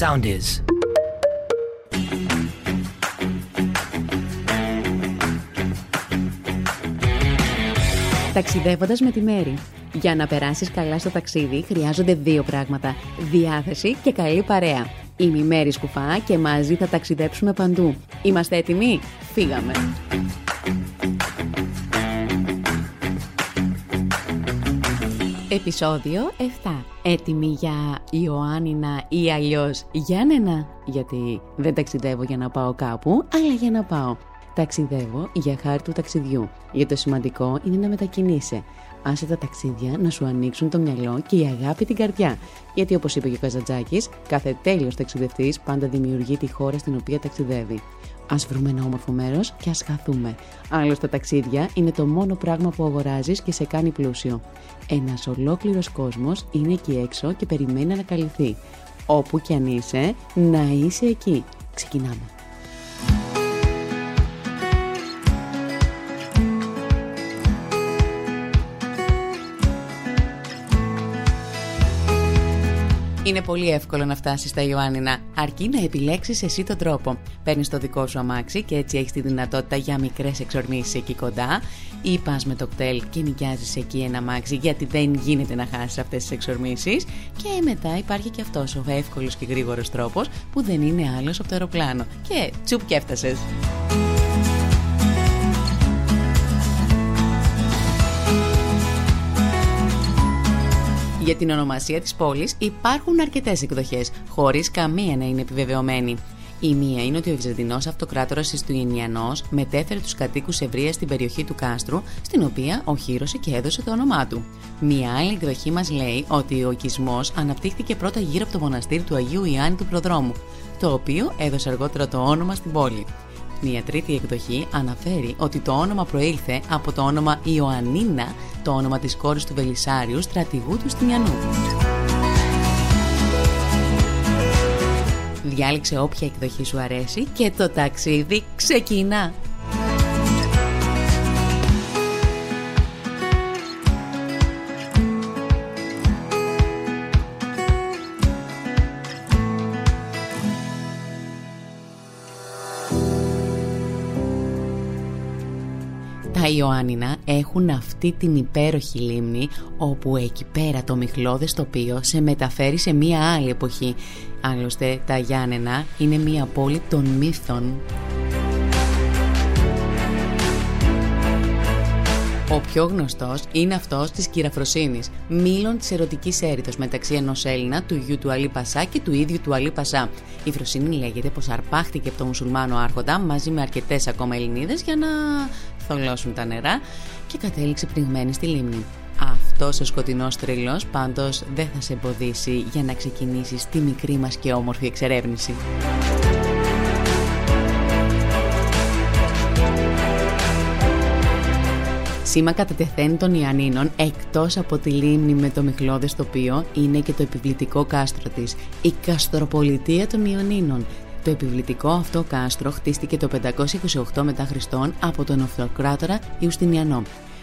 sound is. Ταξιδεύοντας με τη Μέρη. Για να περάσεις καλά στο ταξίδι χρειάζονται δύο πράγματα. Διάθεση και καλή παρέα. Είμαι η Μέρη Σκουφά και μαζί θα ταξιδέψουμε παντού. Είμαστε έτοιμοι; Φύγαμε! Επισόδιο 7. Έτοιμοι για Ιωάννινα ή αλλιώς Γιάννενα; Γιατί δεν ταξιδεύω για να πάω κάπου, αλλά για να πάω. Ταξιδεύω για χάρη του ταξιδιού. Για το σημαντικό είναι να μετακινείσαι. Άσε τα ταξίδια να σου ανοίξουν το μυαλό και η αγάπη την καρδιά. Γιατί όπως είπε και ο Καζατζάκη, κάθε τέλειο ταξιδευτής πάντα δημιουργεί τη χώρα στην οποία ταξιδεύει. Α βρούμε ένα όμορφο μέρος και ας χαθούμε. Άλλωστε, τα ταξίδια είναι το μόνο πράγμα που αγοράζεις και σε κάνει πλούσιο. Ένας ολόκληρος κόσμος είναι εκεί έξω και περιμένει να ανακαλυφθεί. Όπου κι αν είσαι, να είσαι εκεί. Ξεκινάμε. Είναι πολύ εύκολο να φτάσεις στα Ιωάννινα, αρκεί να επιλέξεις εσύ τον τρόπο. Παίρνεις το δικό σου αμάξι και έτσι έχεις τη δυνατότητα για μικρές εξορμήσεις εκεί κοντά, ή πας με το κτέλ και νοικιάζεις εκεί ένα αμάξι, γιατί δεν γίνεται να χάσεις αυτές τις εξορμήσεις. Και μετά υπάρχει και αυτός ο εύκολος και γρήγορος τρόπος που δεν είναι άλλος από το αεροπλάνο. Και τσουπ και έφτασες. Για την ονομασία της πόλης υπάρχουν αρκετές εκδοχές, χωρίς καμία να είναι επιβεβαιωμένη. Η μία είναι ότι ο Βυζαντινός Αυτοκράτορας Ιστουγεννιανό μετέφερε τους κατοίκους Ευρείας στην περιοχή του Κάστρου, στην οποία οχύρωσε και έδωσε το όνομά του. Μία άλλη εκδοχή μας λέει ότι ο οικισμός αναπτύχθηκε πρώτα γύρω από το μοναστήρι του Αγίου Ιάννη του Προδρόμου, το οποίο έδωσε αργότερα το όνομα στην πόλη. Μια τρίτη εκδοχή αναφέρει ότι το όνομα προήλθε από το όνομα Ιωαννίνα, το όνομα της κόρης του Βελισάριου, στρατηγού του Στινιανού. Διάλεξε όποια εκδοχή σου αρέσει και το ταξίδι ξεκινά! Ιωάννινα έχουν αυτή την υπέροχη λίμνη όπου εκεί πέρα το μιχλώδες τοπίο σε μεταφέρει σε μία άλλη εποχή. Άλλωστε τα Γιάννενα είναι μία πόλη των μύθων. Ο πιο γνωστός είναι αυτός της κυραφροσύνης, μήλων της ερωτικής έρηθο μεταξύ ενός Έλληνα, του γιου του Αλή Πασά και του ίδιου του Αλή Πασά. Η φροσύνη λέγεται πως αρπάχτηκε από τον μουσουλμάνο Άρχοντα μαζί με αρκετές ακόμα Ελληνίδες για να θολώσουν τα νερά και κατέληξε πνιγμένη στη λίμνη. Αυτός ο σκοτεινός τρελός πάντως δεν θα σε εμποδίσει για να ξεκινήσεις τη μικρή μας και όμορφη εξερεύνηση. Σήμα κατά τεθέν των Ιαννίνων, εκτός από τη λίμνη με το μιχλώδες τοπίο, είναι και το επιβλητικό κάστρο της, η Καστροπολιτεία των Ιωνίνων, το επιβλητικό αυτό κάστρο χτίστηκε το 528 μετά Χριστόν από τον Αυτοκράτορα Ιουστινιανό.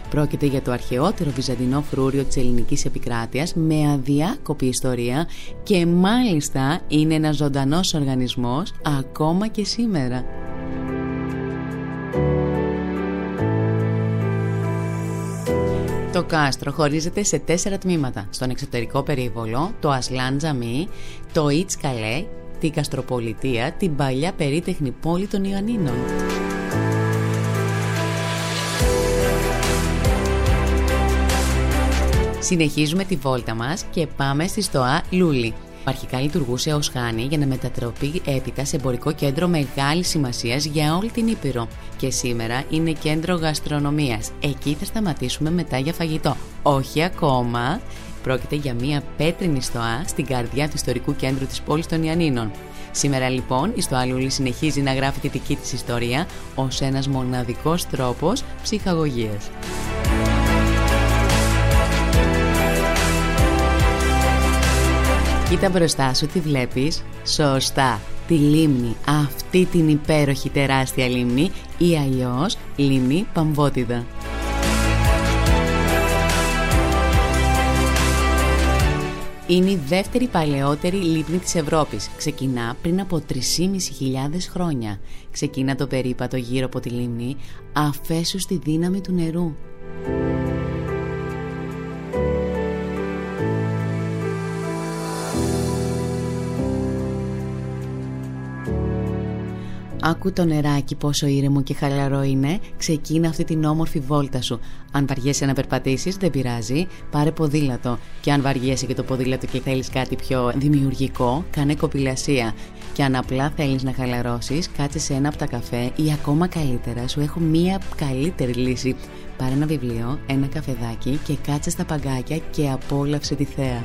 Πρόκειται για το αρχαιότερο βυζαντινό φρούριο της ελληνικής επικράτειας με αδιάκοπη ιστορία και μάλιστα είναι ένας ζωντανός οργανισμός ακόμα και σήμερα. Το κάστρο χωρίζεται σε τέσσερα τμήματα. Στον εξωτερικό περίβολο, το Ασλάν Τζαμί, το Ιτς Καλέ την Καστροπολιτεία, την παλιά περίτεχνη πόλη των Ιωαννίνων. Συνεχίζουμε τη βόλτα μας και πάμε στη Στοά Λούλη. Αρχικά λειτουργούσε ως χάνη για να μετατροπεί έπειτα σε εμπορικό κέντρο μεγάλης σημασίας για όλη την Ήπειρο. Και σήμερα είναι κέντρο γαστρονομίας. Εκεί θα σταματήσουμε μετά για φαγητό. Όχι ακόμα, Πρόκειται για μια πέτρινη στοά στην καρδιά του ιστορικού κέντρου της πόλης των Ιαννίνων. Σήμερα λοιπόν η Στοά Λούλη συνεχίζει να γράφει τη δική της ιστορία ως ένας μοναδικός τρόπος ψυχαγωγίας. Κοίτα μπροστά σου τι βλέπεις. Σωστά. Τη λίμνη. Αυτή την υπέροχη τεράστια λίμνη ή αλλιώς λίμνη Παμβότιδα. Είναι η δεύτερη παλαιότερη λίμνη της Ευρώπης. Ξεκινά πριν από 3.500 χρόνια. Ξεκινά το περίπατο γύρω από τη λίμνη, αφέσου στη δύναμη του νερού. Άκου το νεράκι πόσο ήρεμο και χαλαρό είναι. Ξεκίνα αυτή την όμορφη βόλτα σου. Αν βαριέσαι να περπατήσεις, δεν πειράζει. Πάρε ποδήλατο. Και αν βαριέσαι και το ποδήλατο και θέλεις κάτι πιο δημιουργικό, κάνε κοπηλασία. Και αν απλά θέλεις να χαλαρώσεις, κάτσε σε ένα από τα καφέ ή ακόμα καλύτερα, σου έχω μία καλύτερη λύση. Πάρε ένα βιβλίο, ένα καφεδάκι και κάτσε στα παγκάκια και απόλαυσε τη θέα.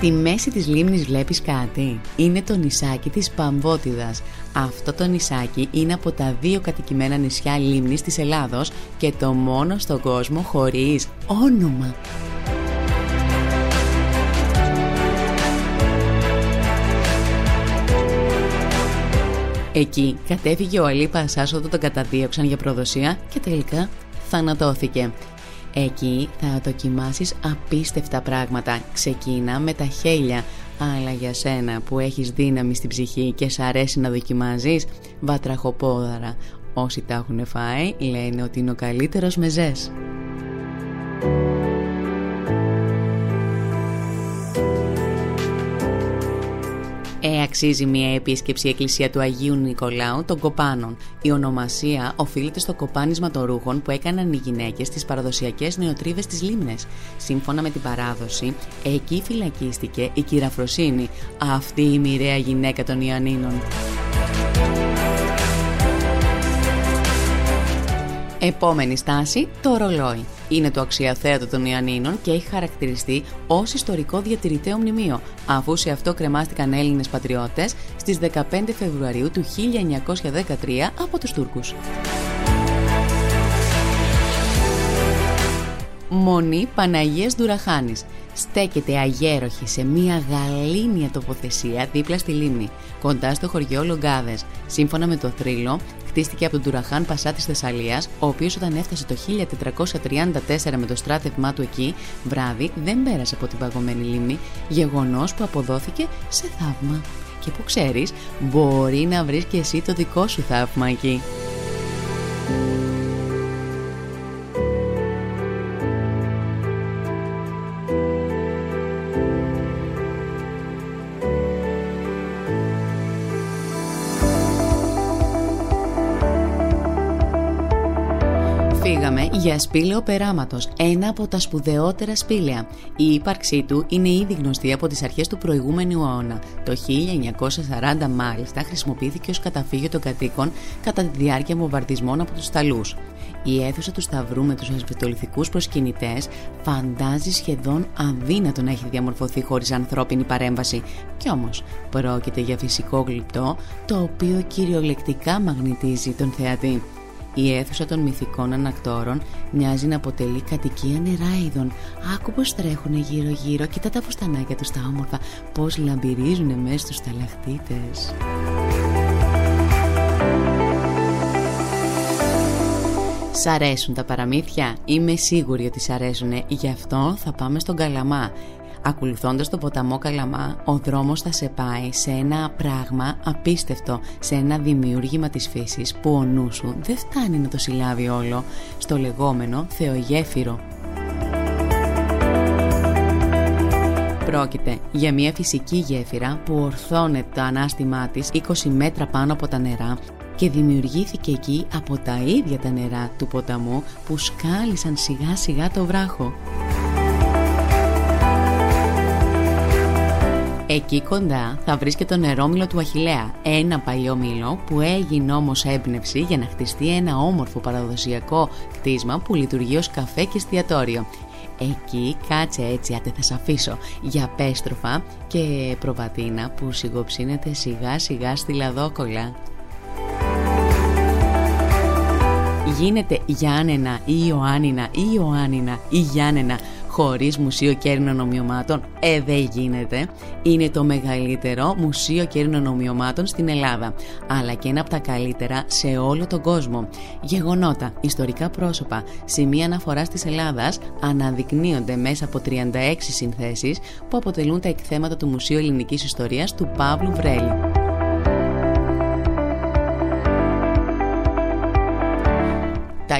Στη μέση της λίμνης βλέπεις κάτι. Είναι το νησάκι της Παμβότιδας. Αυτό το νησάκι είναι από τα δύο κατοικημένα νησιά λίμνης της Ελλάδος και το μόνο στον κόσμο χωρίς όνομα. Εκεί κατέφυγε ο Αλίπα Άσοδο τον καταδίωξαν για προδοσία και τελικά θανατώθηκε. Εκεί θα δοκιμάσεις απίστευτα πράγματα. Ξεκίνα με τα χέλια. Αλλά για σένα που έχεις δύναμη στην ψυχή και σ' αρέσει να δοκιμάζεις, βατραχοπόδαρα. Όσοι τα έχουν φάει λένε ότι είναι ο καλύτερος μεζές. Αξίζει μια επίσκεψη η εκκλησία του Αγίου Νικολάου των Κοπάνων. Η ονομασία οφείλεται στο κοπάνισμα των ρούχων που έκαναν οι γυναίκες στις παραδοσιακές νεοτρίβε της λίμνες. Σύμφωνα με την παράδοση, εκεί φυλακίστηκε η κυραφροσύνη, αυτή η μοιραία γυναίκα των Ιωαννίνων. Επόμενη στάση, το ρολόι. Είναι το αξιοθέατο των Ιωαννίνων και έχει χαρακτηριστεί ως ιστορικό διατηρητέο μνημείο, αφού σε αυτό κρεμάστηκαν Έλληνες πατριώτες στις 15 Φεβρουαρίου του 1913 από τους Τούρκους. Μονή Παναγίας Ντουραχάνης. Στέκεται αγέροχη σε μια γαλήνια τοποθεσία δίπλα στη λίμνη, κοντά στο χωριό Λογκάδες. Σύμφωνα με το θρύλο, χτίστηκε από τον Τουραχάν Πασά της Θεσσαλίας, ο οποίος όταν έφτασε το 1434 με το στράτευμά του εκεί, βράδυ δεν πέρασε από την παγωμένη λίμνη, γεγονός που αποδόθηκε σε θαύμα. Και που ξέρεις, μπορεί να βρεις και εσύ το δικό σου θαύμα εκεί. Για σπήλαιο περάματος, ένα από τα σπουδαιότερα σπήλαια. Η ύπαρξή του είναι ήδη γνωστή από τις αρχές του προηγούμενου αιώνα. Το 1940 μάλιστα χρησιμοποιήθηκε ως καταφύγιο των κατοίκων κατά τη διάρκεια βομβαρδισμών από τους Σταλούς. Η αίθουσα του Σταυρού με τους ασβετολιθικούς προσκυνητές φαντάζει σχεδόν αδύνατο να έχει διαμορφωθεί χωρίς ανθρώπινη παρέμβαση. Κι όμως πρόκειται για φυσικό γλυπτό το οποίο κυριολεκτικά μαγνητίζει τον θεατή. Η αίθουσα των μυθικών ανακτόρων μοιάζει να αποτελεί κατοικία νεράιδων. Άκου πως τρέχουνε γύρω γύρω, κοίτα τα φουστανάκια τους τα όμορφα, πως λαμπυρίζουνε μέσα στους ταλαχτίτες. Σ' αρέσουν τα παραμύθια; Είμαι σίγουρη ότι σ' αρέσουνε, γι' αυτό θα πάμε στον Καλαμά. Ακολουθώντας το ποταμό Καλαμά, ο δρόμος θα σε πάει σε ένα πράγμα απίστευτο, σε ένα δημιούργημα της φύσης που ο νους σου δεν φτάνει να το συλλάβει όλο, στο λεγόμενο θεογέφυρο. Πρόκειται για μια φυσική γέφυρα που ορθώνεται το ανάστημά της 20 μέτρα πάνω από τα νερά και δημιουργήθηκε εκεί από τα ίδια τα νερά του ποταμού που σκάλισαν σιγά σιγά το βράχο. Εκεί κοντά θα βρεις και το νερόμυλο του Αχιλέα, ένα παλιό μήλο που έγινε όμως έμπνευση για να χτιστεί ένα όμορφο παραδοσιακό κτίσμα που λειτουργεί ως καφέ και εστιατόριο. Εκεί κάτσε έτσι, άτε θα σ' αφήσω, για πέστροφα και προβατίνα που σιγοψύνεται σιγά σιγά στη λαδόκολα. Γίνεται Γιάννενα ή Ιωάννινα ή Ιωάννινα ή Γιάννενα χωρίς Μουσείο Κέρινων Ομοιωμάτων. Ε, δεν γίνεται. Είναι το μεγαλύτερο Μουσείο Κέρινων Ομοιωμάτων στην Ελλάδα, αλλά και ένα από τα καλύτερα σε όλο τον κόσμο. Γεγονότα, ιστορικά πρόσωπα, σημεία αναφοράς της Ελλάδας αναδεικνύονται μέσα από 36 συνθέσεις που αποτελούν τα εκθέματα του Μουσείου Ελληνικής Ιστορίας του Παύλου Βρέλη.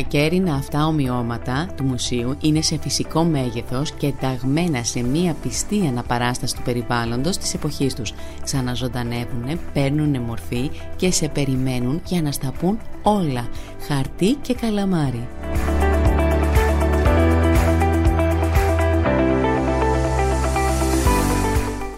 Τα κέρινα αυτά ομοιώματα του μουσείου είναι σε φυσικό μέγεθος και ταγμένα σε μία πιστή αναπαράσταση του περιβάλλοντος της εποχής τους. Ξαναζωντανεύουν, παίρνουν μορφή και σε περιμένουν για να στα πούν όλα, χαρτί και καλαμάρι.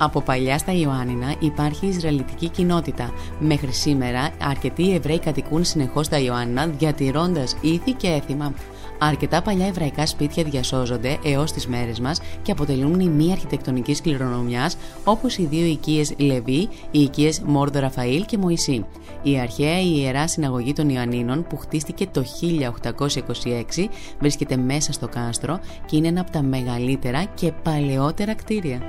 Από παλιά στα Ιωάννινα υπάρχει Ισραηλιτική κοινότητα. Μέχρι σήμερα, αρκετοί Εβραίοι κατοικούν συνεχώς στα Ιωάννινα, διατηρώντας ήθη και έθιμα. Αρκετά παλιά εβραϊκά σπίτια διασώζονται έως τις μέρες μας και αποτελούν μνημή αρχιτεκτονική κληρονομιά, όπως οι δύο οικίες Λεβί, οι οικίες Μόρδο Ραφαήλ και Μωυσή. Η αρχαία ιερά συναγωγή των Ιωαννίνων, που χτίστηκε το 1826, βρίσκεται μέσα στο κάστρο και είναι ένα από τα μεγαλύτερα και παλαιότερα κτίρια.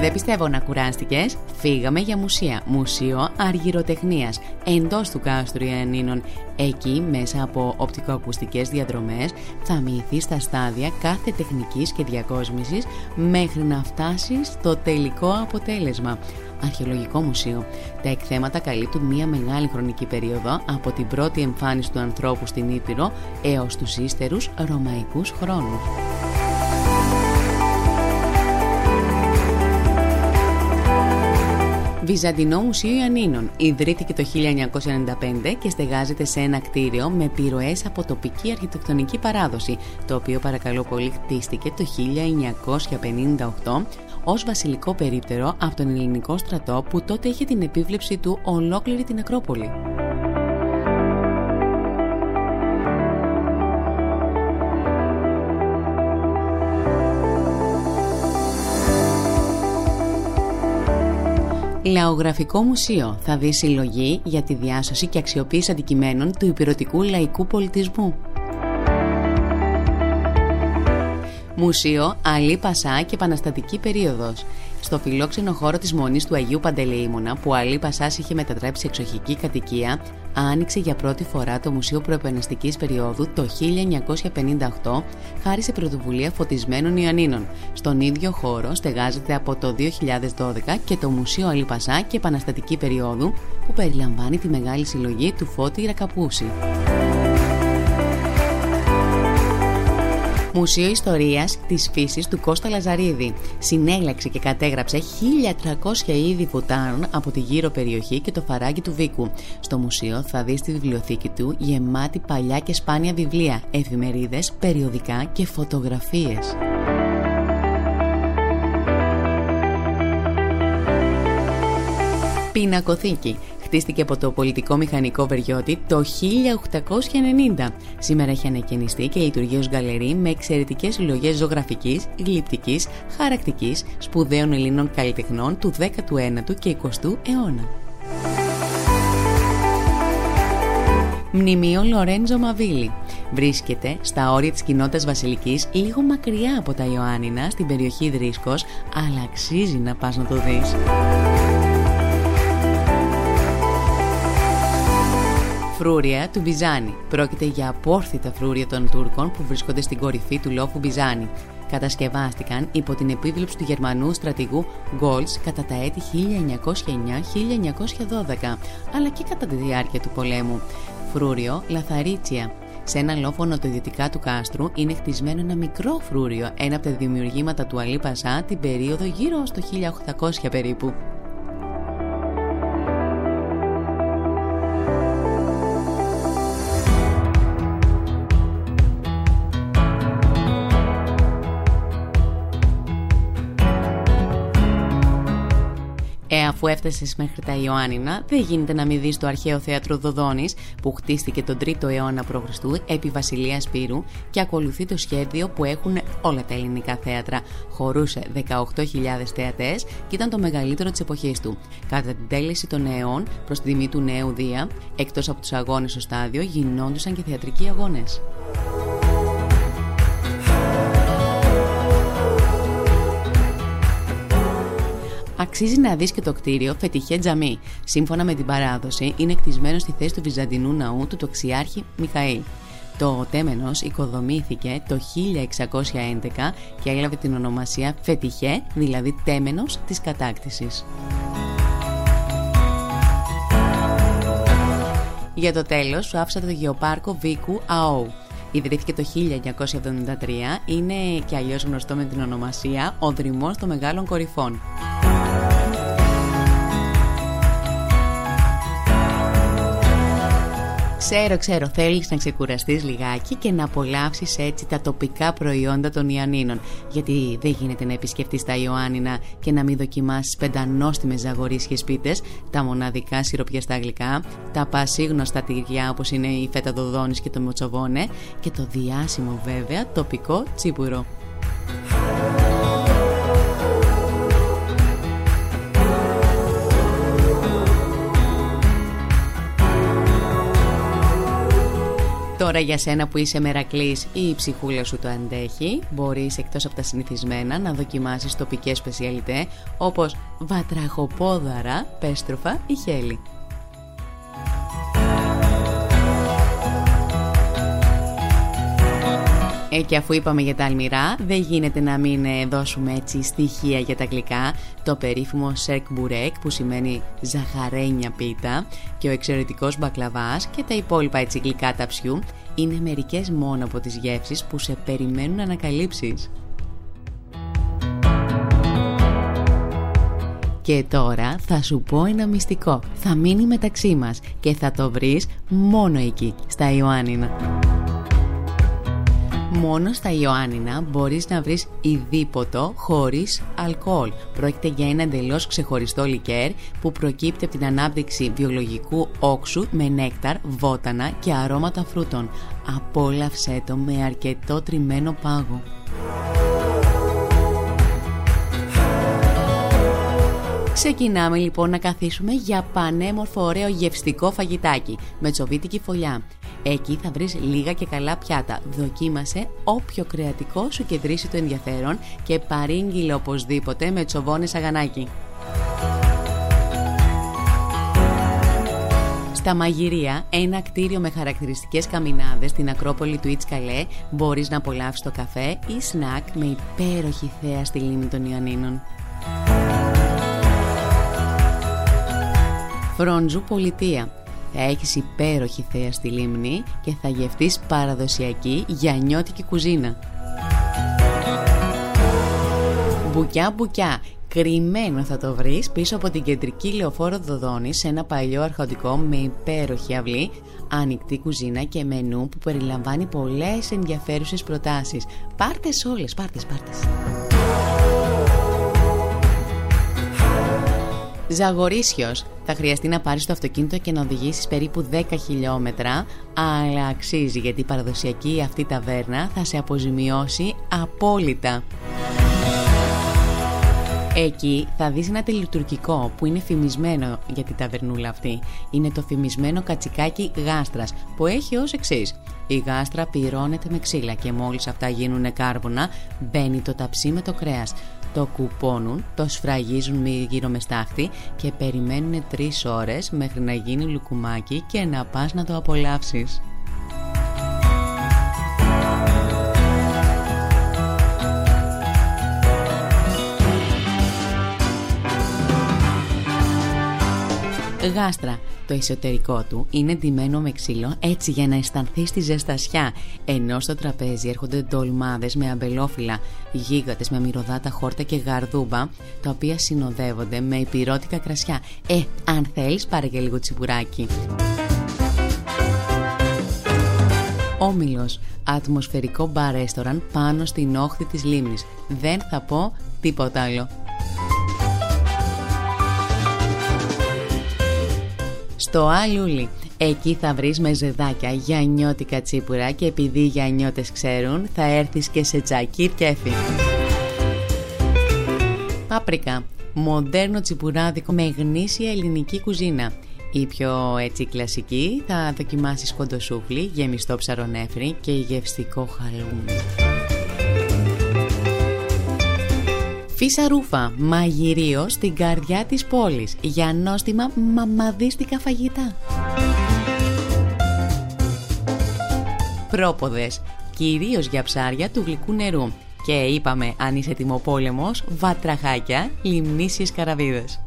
Δεν πιστεύω να κουράστηκε. Φύγαμε για μουσεία. Μουσείο Αργυροτεχνίας εντός του κάστρου Ιαννίνων. Εκεί, μέσα από οπτικοακουστικές διαδρομές, θα μοιηθεί στα στάδια κάθε τεχνικής και διακόσμησης μέχρι να φτάσει στο τελικό αποτέλεσμα. Αρχαιολογικό Μουσείο. Τα εκθέματα καλύπτουν μια μεγάλη χρονική περίοδο από την πρώτη εμφάνιση του ανθρώπου στην Ήπειρο έως τους ύστερους ρωμαϊκούς χρόνους. Βυζαντινό Μουσείο Ιαννίνων. Ιδρύθηκε το 1995 και στεγάζεται σε ένα κτίριο με επιρροέ από τοπική αρχιτεκτονική παράδοση, το οποίο παρακαλώ πολύ χτίστηκε το 1958 ως βασιλικό περίπτερο από τον ελληνικό στρατό που τότε είχε την επίβλεψη του ολόκληρη την Ακρόπολη. Λαογραφικό Μουσείο θα δεις συλλογή για τη διάσωση και αξιοποίηση αντικειμένων του υπηρετικού λαϊκού πολιτισμού. Μουσείο Αλή Πασά και Επαναστατική Περίοδος στο φιλόξενο χώρο της Μονής του Αγίου Παντελεήμονα που ο Αλή Πασάς είχε μετατρέψει εξοχική κατοικία άνοιξε για πρώτη φορά το Μουσείο Προεπαναστικής Περίοδου το 1958 χάρη σε πρωτοβουλία φωτισμένων Ιωαννίνων. Στον ίδιο χώρο στεγάζεται από το 2012 και το Μουσείο Αλή Πασά και Επαναστατική Περίοδου που περιλαμβάνει τη μεγάλη συλλογή του Φώτη Ρακαπούση. Μουσείο Ιστορίας της Φύσης του Κώστα Λαζαρίδη. Συνέλεξε και κατέγραψε 1300 είδη βουτάρων από τη γύρω περιοχή και το φαράγγι του Βίκου. Στο μουσείο θα δεις στη βιβλιοθήκη του γεμάτη παλιά και σπάνια βιβλία, εφημερίδες, περιοδικά και φωτογραφίες. Πινακοθήκη χτίστηκε από το πολιτικό μηχανικό Βεριώτη το 1890. Σήμερα έχει ανακαινιστεί και λειτουργεί ως γκαλερί με εξαιρετικές συλλογές ζωγραφικής, γλυπτικής, χαρακτικής, σπουδαίων Ελλήνων καλλιτεχνών του 19ου και 20ου αιώνα. Μνημείο Λορέντζο Μαβίλη. Βρίσκεται στα όρια της κοινότητας Βασιλικής, λίγο μακριά από τα Ιωάννινα, στην περιοχή Δρίσκος, αλλά αξίζει να πας να το δεις. Φρούρια του Μπιζάνη. Πρόκειται για απόρθητα φρούρια των Τούρκων που βρίσκονται στην κορυφή του λόφου Μπιζάνη. Κατασκευάστηκαν υπό την επίβλεψη του Γερμανού στρατηγού Γκόλτς κατά τα έτη 1909-1912, αλλά και κατά τη διάρκεια του πολέμου. Φρούριο Λαθαρίτσια. Σε ένα λόφο νοτιοδυτικά του κάστρου είναι χτισμένο ένα μικρό φρούριο, ένα από τα δημιουργήματα του Αλή Πασά την περίοδο γύρω στο 1800 περίπου. Αφού έφτασες μέχρι τα Ιωάννινα, δεν γίνεται να μην δεις το αρχαίο θέατρο Δοδόνη που χτίστηκε τον 3ο αιώνα π.Χ. επί Βασιλείας Σπύρου και ακολουθεί το σχέδιο που έχουν όλα τα ελληνικά θέατρα. Χωρούσε 18.000 θεατές και ήταν το μεγαλύτερο της εποχής του. Κατά την τέλεση των αιών προς τη τιμή του νέου Δία, εκτός από τους αγώνες στο στάδιο, γινόντουσαν και θεατρικοί αγώνες. Αξίζει να δεις και το κτίριο Φετιχέ Τζαμί. Σύμφωνα με την παράδοση, είναι κτισμένο στη θέση του Βυζαντινού ναού του τοξιάρχη Μιχαήλ. Το τέμενος οικοδομήθηκε το 1611 και έλαβε την ονομασία Φετιχέ, δηλαδή τέμενος της κατάκτησης. Για το τέλος σου άφησα το γεωπάρκο Βίκου ΑΟ. Ιδρύθηκε το 1973, είναι και αλλιώς γνωστό με την ονομασία «Ο Δρυμός των Μεγάλων Κορυφών». Ξέρω, ξέρω, θέλεις να ξεκουραστείς λιγάκι και να απολαύσεις έτσι τα τοπικά προϊόντα των Ιαννίνων. Γιατί δεν γίνεται να επισκεφτείς τα Ιωάννινα και να μην δοκιμάσεις πεντανόστιμες ζαγορίσχες πίτες, τα μοναδικά σιροπιαστά γλυκά, τα πασίγνωστα τυριά όπως είναι η φέτα δοδόνης και το μοτσοβόνε και το διάσημο βέβαια τοπικό τσίπουρο. Τώρα για σένα που είσαι μερακλής ή η ψυχούλα σου το αντέχει, μπορείς εκτός από τα συνηθισμένα να δοκιμάσεις τοπικές σπεσιαλιτέ όπως βατραχοπόδαρα, πέστροφα ή χέλη. Ε, και αφού είπαμε για τα αλμυρά, δεν γίνεται να μην ε, δώσουμε έτσι στοιχεία για τα γλυκά. Το περίφημο σερκ μπουρέκ που σημαίνει ζαχαρένια πίτα και ο εξαιρετικός μπακλαβάς και τα υπόλοιπα έτσι γλυκά ταψιού είναι μερικές μόνο από τις γεύσεις που σε περιμένουν να ανακαλύψεις. Και τώρα θα σου πω ένα μυστικό. Θα μείνει μεταξύ μας και θα το βρεις μόνο εκεί, στα Ιωάννινα. Μόνο στα Ιωάννινα μπορείς να βρεις ειδήποτο χωρίς αλκοόλ. Πρόκειται για ένα εντελώς ξεχωριστό λικέρ που προκύπτει από την ανάπτυξη βιολογικού όξου με νέκταρ, βότανα και αρώματα φρούτων. Απόλαυσέ το με αρκετό τριμμένο πάγο. Ξεκινάμε λοιπόν να καθίσουμε για πανέμορφο ωραίο γευστικό φαγητάκι με τσοβίτικη φωλιά. Εκεί θα βρεις λίγα και καλά πιάτα. Δοκίμασε όποιο κρεατικό σου κεντρήσει το ενδιαφέρον και παρήγγειλε οπωσδήποτε με τσοβόνες αγανάκι. Στα Μαγειρία, ένα κτίριο με χαρακτηριστικές καμινάδες στην Ακρόπολη του Ιτσκαλέ, μπορείς να απολαύσεις το καφέ ή σνακ με υπέροχη θέα στη λίμνη των Ιωαννίνων. Φρόντζου Πολιτεία θα έχεις υπέροχη θέα στη λίμνη και θα γευτείς παραδοσιακή γιανιώτικη κουζίνα. Μπουκιά μπουκιά, κρυμμένο θα το βρεις πίσω από την κεντρική λεωφόρο Δοδόνης σε ένα παλιό αρχοντικό με υπέροχη αυλή, ανοιχτή κουζίνα και μενού που περιλαμβάνει πολλές ενδιαφέρουσες προτάσεις. Πάρτες όλες, πάρτες, πάρτες. Ζαγορίσιος. Θα χρειαστεί να πάρεις το αυτοκίνητο και να οδηγήσεις περίπου 10 χιλιόμετρα, αλλά αξίζει γιατί η παραδοσιακή αυτή ταβέρνα θα σε αποζημιώσει απόλυτα. Εκεί θα δεις ένα τελειτουργικό που είναι φημισμένο για την ταβερνούλα αυτή. Είναι το φημισμένο κατσικάκι γάστρας που έχει ως εξής. Η γάστρα πυρώνεται με ξύλα και μόλις αυτά γίνουν κάρβουνα μπαίνει το ταψί με το κρέας το κουπώνουν, το σφραγίζουν γύρω με στάχτη και περιμένουν τρεις ώρες μέχρι να γίνει λουκουμάκι και να πας να το απολαύσεις. Γάστρα. Το εσωτερικό του είναι ντυμένο με ξύλο έτσι για να αισθανθεί τη ζεστασιά. Ενώ στο τραπέζι έρχονται ντολμάδες με αμπελόφυλλα, γίγαντες με μυρωδάτα χόρτα και γαρδούμπα, τα οποία συνοδεύονται με υπηρώτικα κρασιά. Ε, αν θέλεις, πάρε και λίγο τσιπουράκι. Όμιλος, ατμοσφαιρικό μπαρ πάνω στην όχθη της λίμνης. Δεν θα πω τίποτα άλλο. Στο Αλούλι. Εκεί θα βρεις μεζεδάκια, γιανιώτικα τσίπουρα και επειδή οι γιανιώτες ξέρουν θα έρθεις και σε τζακίρ κέφι. Πάπρικα. Μοντέρνο τσιπουράδικο με γνήσια ελληνική κουζίνα. Η πιο έτσι κλασική θα δοκιμάσεις κοντοσούφλι, γεμιστό ψαρονέφρι και γευστικό χαλούμι. Φίσα Ρούφα, μαγειρίο στην καρδιά της πόλης για νόστιμα μαμαδίστικα φαγητά. Πρόποδες, κυρίως για ψάρια του γλυκού νερού. Και είπαμε, αν είσαι τιμοπόλεμος, βατραχάκια, λιμνήσιες καραβίδες.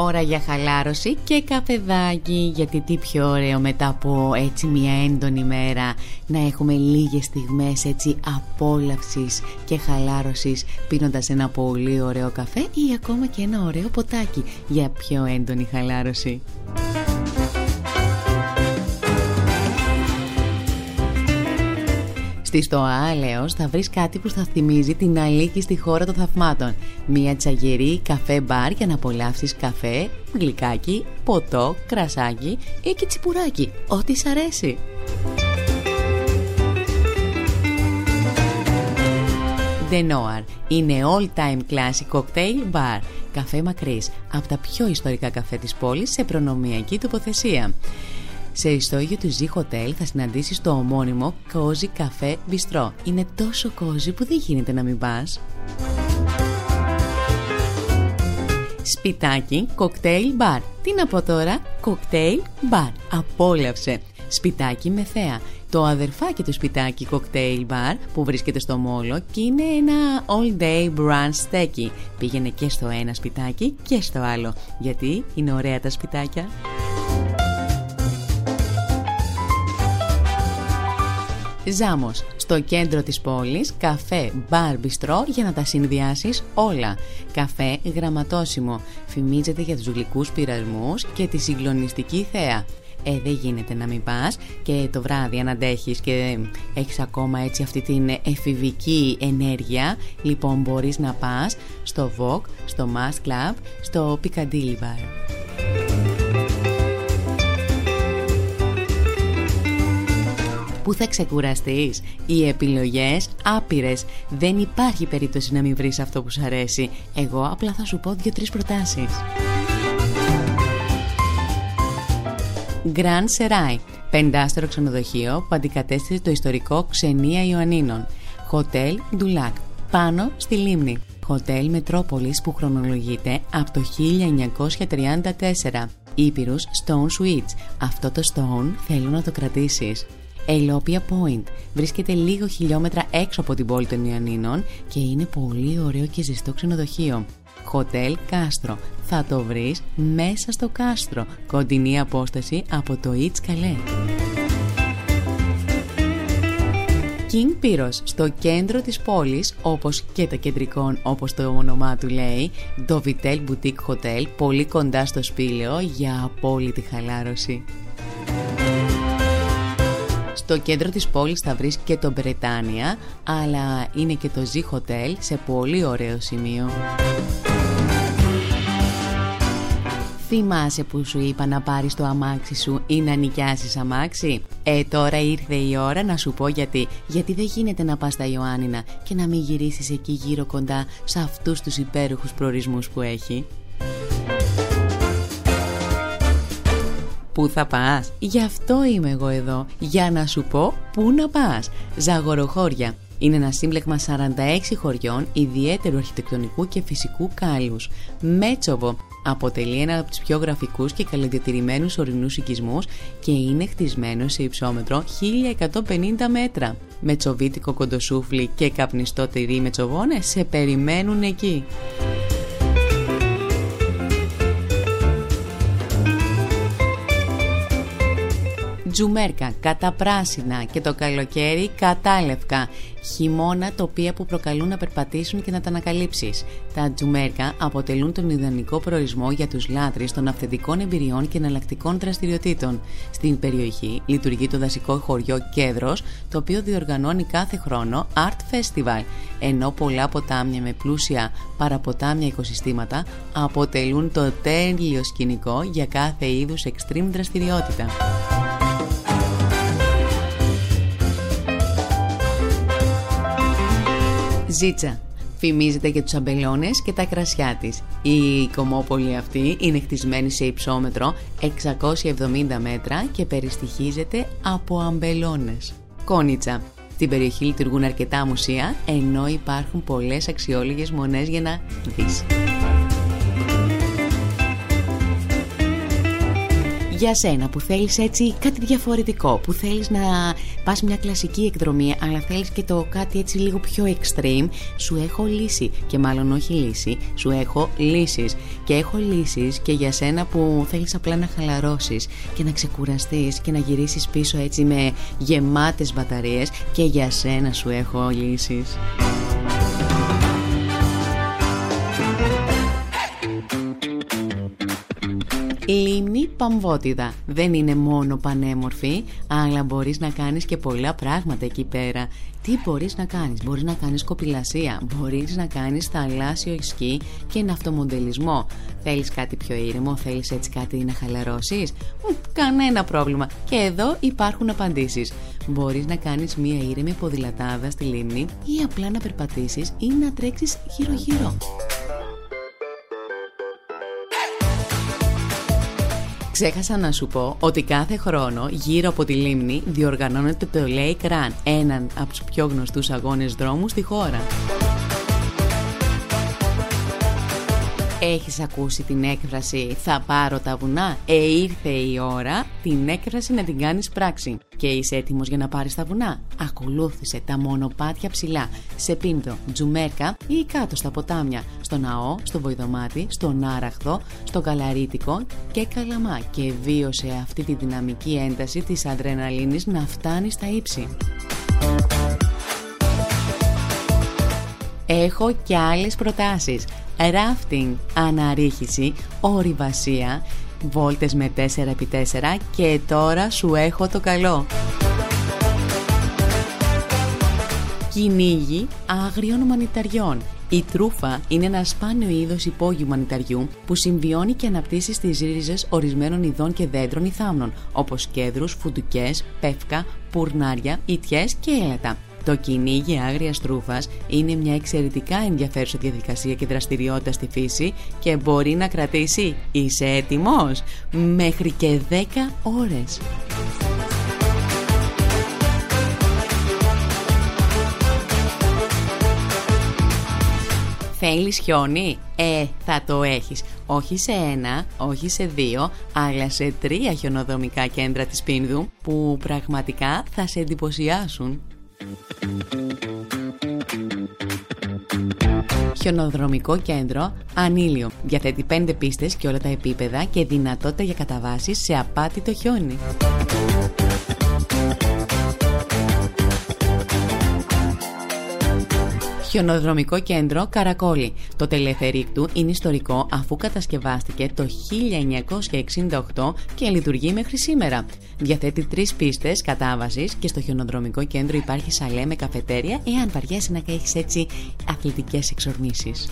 Ώρα για χαλάρωση και καφεδάκι γιατί τι πιο ωραίο μετά από έτσι μια έντονη μέρα να έχουμε λίγες στιγμές έτσι απόλαυσης και χαλάρωσης πίνοντας ένα πολύ ωραίο καφέ ή ακόμα και ένα ωραίο ποτάκι για πιο έντονη χαλάρωση. Στη Στοά Αλέος θα βρεις κάτι που θα θυμίζει την αλήκη στη χώρα των θαυμάτων. Μια τσαγερή καφέ μπαρ για να απολαύσεις καφέ, γλυκάκι, ποτό, κρασάκι ή και τσιπουράκι. Ό,τι σ' αρέσει. The Noir είναι all-time classic cocktail bar. Καφέ μακρύς, από τα πιο ιστορικά καφέ της πόλης σε προνομιακή τοποθεσία. Σε ιστόγειο του Z Hotel θα συναντήσεις το ομώνυμο Cozy Café Bistro. Είναι τόσο cozy που δεν γίνεται να μην πας. Σπιτάκι, κοκτέιλ μπαρ. Τι να πω τώρα, κοκτέιλ μπαρ. Απόλαυσε. Σπιτάκι με θέα. Το αδερφάκι του σπιτάκι κοκτέιλ μπαρ που βρίσκεται στο Μόλο και είναι ένα all day brunch στέκι. Πήγαινε και στο ένα σπιτάκι και στο άλλο. Γιατί είναι ωραία τα σπιτάκια. Ζάμος, στο κέντρο της πόλης, καφέ, μπαρ, μπιστρό για να τα συνδυάσεις όλα. Καφέ γραμματόσιμο, φημίζεται για τους γλυκούς πειρασμούς και τη συγκλονιστική θέα. Ε, δεν γίνεται να μην πας και το βράδυ αν αντέχεις και έχεις ακόμα έτσι αυτή την εφηβική ενέργεια λοιπόν μπορείς να πας στο Vogue, στο Mass Club, στο Piccadilly Bar. Πού θα ξεκουραστείς; Οι επιλογές άπειρες. Δεν υπάρχει περίπτωση να μην βρεις αυτό που σου αρέσει. Εγώ απλά θα σου πω δύο-τρεις προτάσεις. Grand Serai, πεντάστερο ξενοδοχείο που αντικατέστησε το ιστορικό Ξενία Ιωαννίνων. Hotel Dulac, πάνω στη λίμνη. Hotel Μετρόπολης που χρονολογείται από το 1934. Ήπειρους Stone Suites. Αυτό το Stone θέλω να το κρατήσεις. Ελόπια Point. Βρίσκεται λίγο χιλιόμετρα έξω από την πόλη των Ιωαννίνων και είναι πολύ ωραίο και ζεστό ξενοδοχείο. Χοτέλ Κάστρο. Θα το βρεις μέσα στο κάστρο. Κοντινή απόσταση από το It's Calais. King Pyros, στο κέντρο της πόλης, όπως και τα κεντρικών όπως το όνομά του λέει, το Vitel Boutique Hotel, πολύ κοντά στο σπήλαιο για απόλυτη χαλάρωση. Στο κέντρο της πόλης θα βρεις και το Μπρετάνια, αλλά είναι και το Z Hotel σε πολύ ωραίο σημείο. Θυμάσαι που σου είπα να πάρεις το αμάξι σου ή να νοικιάσεις αμάξι; Ε, τώρα ήρθε η ώρα να σου πω γιατί. Γιατί δεν γίνεται να πας στα Ιωάννινα και να μην γυρίσεις εκεί γύρω κοντά σε αυτούς τους υπέροχους προορισμούς που έχει. Πού θα πας; Γι' αυτό είμαι εγώ εδώ, για να σου πω πού να πας. Ζαγοροχώρια. Είναι ένα σύμπλεγμα 46 χωριών ιδιαίτερου αρχιτεκτονικού και φυσικού κάλους. Μέτσοβο αποτελεί ένα από τους πιο γραφικούς και καλεδιατηρημένους ορεινούς οικισμούς και είναι χτισμένο σε υψόμετρο 1150 μέτρα. Μετσοβίτικο κοντοσούφλι και καπνιστό τυρί μετσοβόνες σε περιμένουν εκεί. Τζουμέρκα, καταπράσινα και το καλοκαίρι κατάλευκα. Χειμώνα τοπία που προκαλούν να περπατήσουν και να τα ανακαλύψεις. Τα τζουμέρκα αποτελούν τον ιδανικό προορισμό για τους λάτρε των αυθεντικών εμπειριών και εναλλακτικών δραστηριοτήτων. Στην περιοχή λειτουργεί το δασικό χωριό Κέδρος, το οποίο διοργανώνει κάθε χρόνο Art Festival, ενώ πολλά ποτάμια με πλούσια παραποτάμια οικοσυστήματα αποτελούν το τέλειο σκηνικό για κάθε είδους extreme δραστηριότητα. Ζήτσα. Φημίζεται για τους αμπελώνες και τα κρασιά της. Η κομμόπολη αυτή είναι χτισμένη σε υψόμετρο 670 μέτρα και περιστοιχίζεται από αμπελώνες. Κόνιτσα. Στην περιοχή λειτουργούν αρκετά μουσεία, ενώ υπάρχουν πολλές αξιόλογες μονές για να δεις. Για σένα που θέλεις έτσι κάτι διαφορετικό, που θέλεις να πας μια κλασική εκδρομή αλλά θέλεις και το κάτι έτσι λίγο πιο extreme, σου έχω λύση και μάλλον όχι λύση, σου έχω λύσεις. Και έχω λύσεις και για σένα που θέλεις απλά να χαλαρώσεις και να ξεκουραστείς και να γυρίσεις πίσω έτσι με γεμάτες μπαταρίες. Και για σένα σου έχω λύσεις. Λίμνη Παμβότιδα. Δεν είναι μόνο πανέμορφη, αλλά μπορείς να κάνεις και πολλά πράγματα εκεί πέρα. Τι μπορείς να κάνεις, μπορείς να κάνεις κοπηλασία, μπορείς να κάνεις θαλάσσιο σκι και ναυτομοντελισμό. Θέλεις κάτι πιο ήρεμο, θέλεις έτσι κάτι να χαλαρώσεις; κανένα πρόβλημα. Και εδώ υπάρχουν απαντήσεις. Μπορείς να κάνεις μία ήρεμη ποδηλατάδα στη λίμνη ή απλά να περπατήσεις ή να τρέξεις γύρω-γύρω. Ξέχασα να σου πω ότι κάθε χρόνο γύρω από τη λίμνη διοργανώνεται το Lake Run, έναν από τους πιο γνωστούς αγώνες δρόμου στη χώρα. Έχεις ακούσει την έκφραση «Θα πάρω τα βουνά» Ε, ήρθε η ώρα την έκφραση να την κάνεις πράξη. Και είσαι έτοιμος για να πάρεις τα βουνά; Ακολούθησε τα μονοπάτια ψηλά, σε πίντο, τζουμέρκα ή κάτω στα ποτάμια, στο ναό, στο βοηδομάτι, στον άραχθο, στο καλαρίτικο και καλαμά και βίωσε αυτή τη δυναμική ένταση της αδρεναλίνης να φτάνει στα ύψη. Έχω και άλλες προτάσεις ράφτινγκ, αναρρίχηση, ορειβασία, βόλτες με 4x4 και τώρα σου έχω το καλό. Κυνήγι άγριων μανιταριών. Η τρούφα είναι ένα σπάνιο είδος υπόγειου μανιταριού που συμβιώνει και αναπτύσσει στις ρίζες ορισμένων ειδών και δέντρων ή θάμνων, όπως κέδρους, φουντουκέ, πεύκα, πουρνάρια, ιτιές και έλατα. Το κυνήγι άγρια τρούφα είναι μια εξαιρετικά ενδιαφέρουσα διαδικασία και δραστηριότητα στη φύση και μπορεί να κρατήσει, είσαι έτοιμος, μέχρι και 10 ώρες. Θέλεις χιόνι; Ε, θα το έχεις. Όχι σε ένα, όχι σε δύο, αλλά σε τρία χιονοδομικά κέντρα της Πίνδου που πραγματικά θα σε εντυπωσιάσουν. Χιονοδρομικό κέντρο Ανήλιο. Διαθέτει 5 πίστες και όλα τα επίπεδα και δυνατότητα για καταβάσεις σε απάτητο χιόνι. Χιονοδρομικό κέντρο Καρακόλη. Το τελεφερίκ του είναι ιστορικό αφού κατασκευάστηκε το 1968 και λειτουργεί μέχρι σήμερα. Διαθέτει τρεις πίστες κατάβασης και στο χιονοδρομικό κέντρο υπάρχει σαλέ με καφετέρια εάν βαριέσαι να έχεις έτσι αθλητικές εξορμήσεις.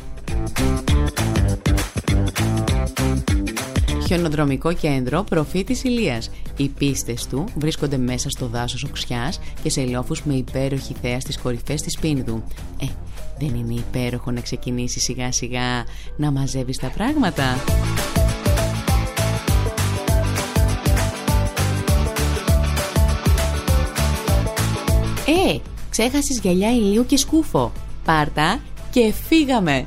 Χιονοδρομικό κέντρο Προφήτης Ηλίας. Οι πίστες του βρίσκονται μέσα στο δάσος οξιάς και σε λόφους με υπέροχη θέα στις κορυφές της Πίνδου. Ε, δεν είναι υπέροχο να ξεκινήσεις σιγά σιγά να μαζεύεις τα πράγματα. Ε, ξέχασες γυαλιά ηλίου και σκούφο. Πάρτα και φύγαμε.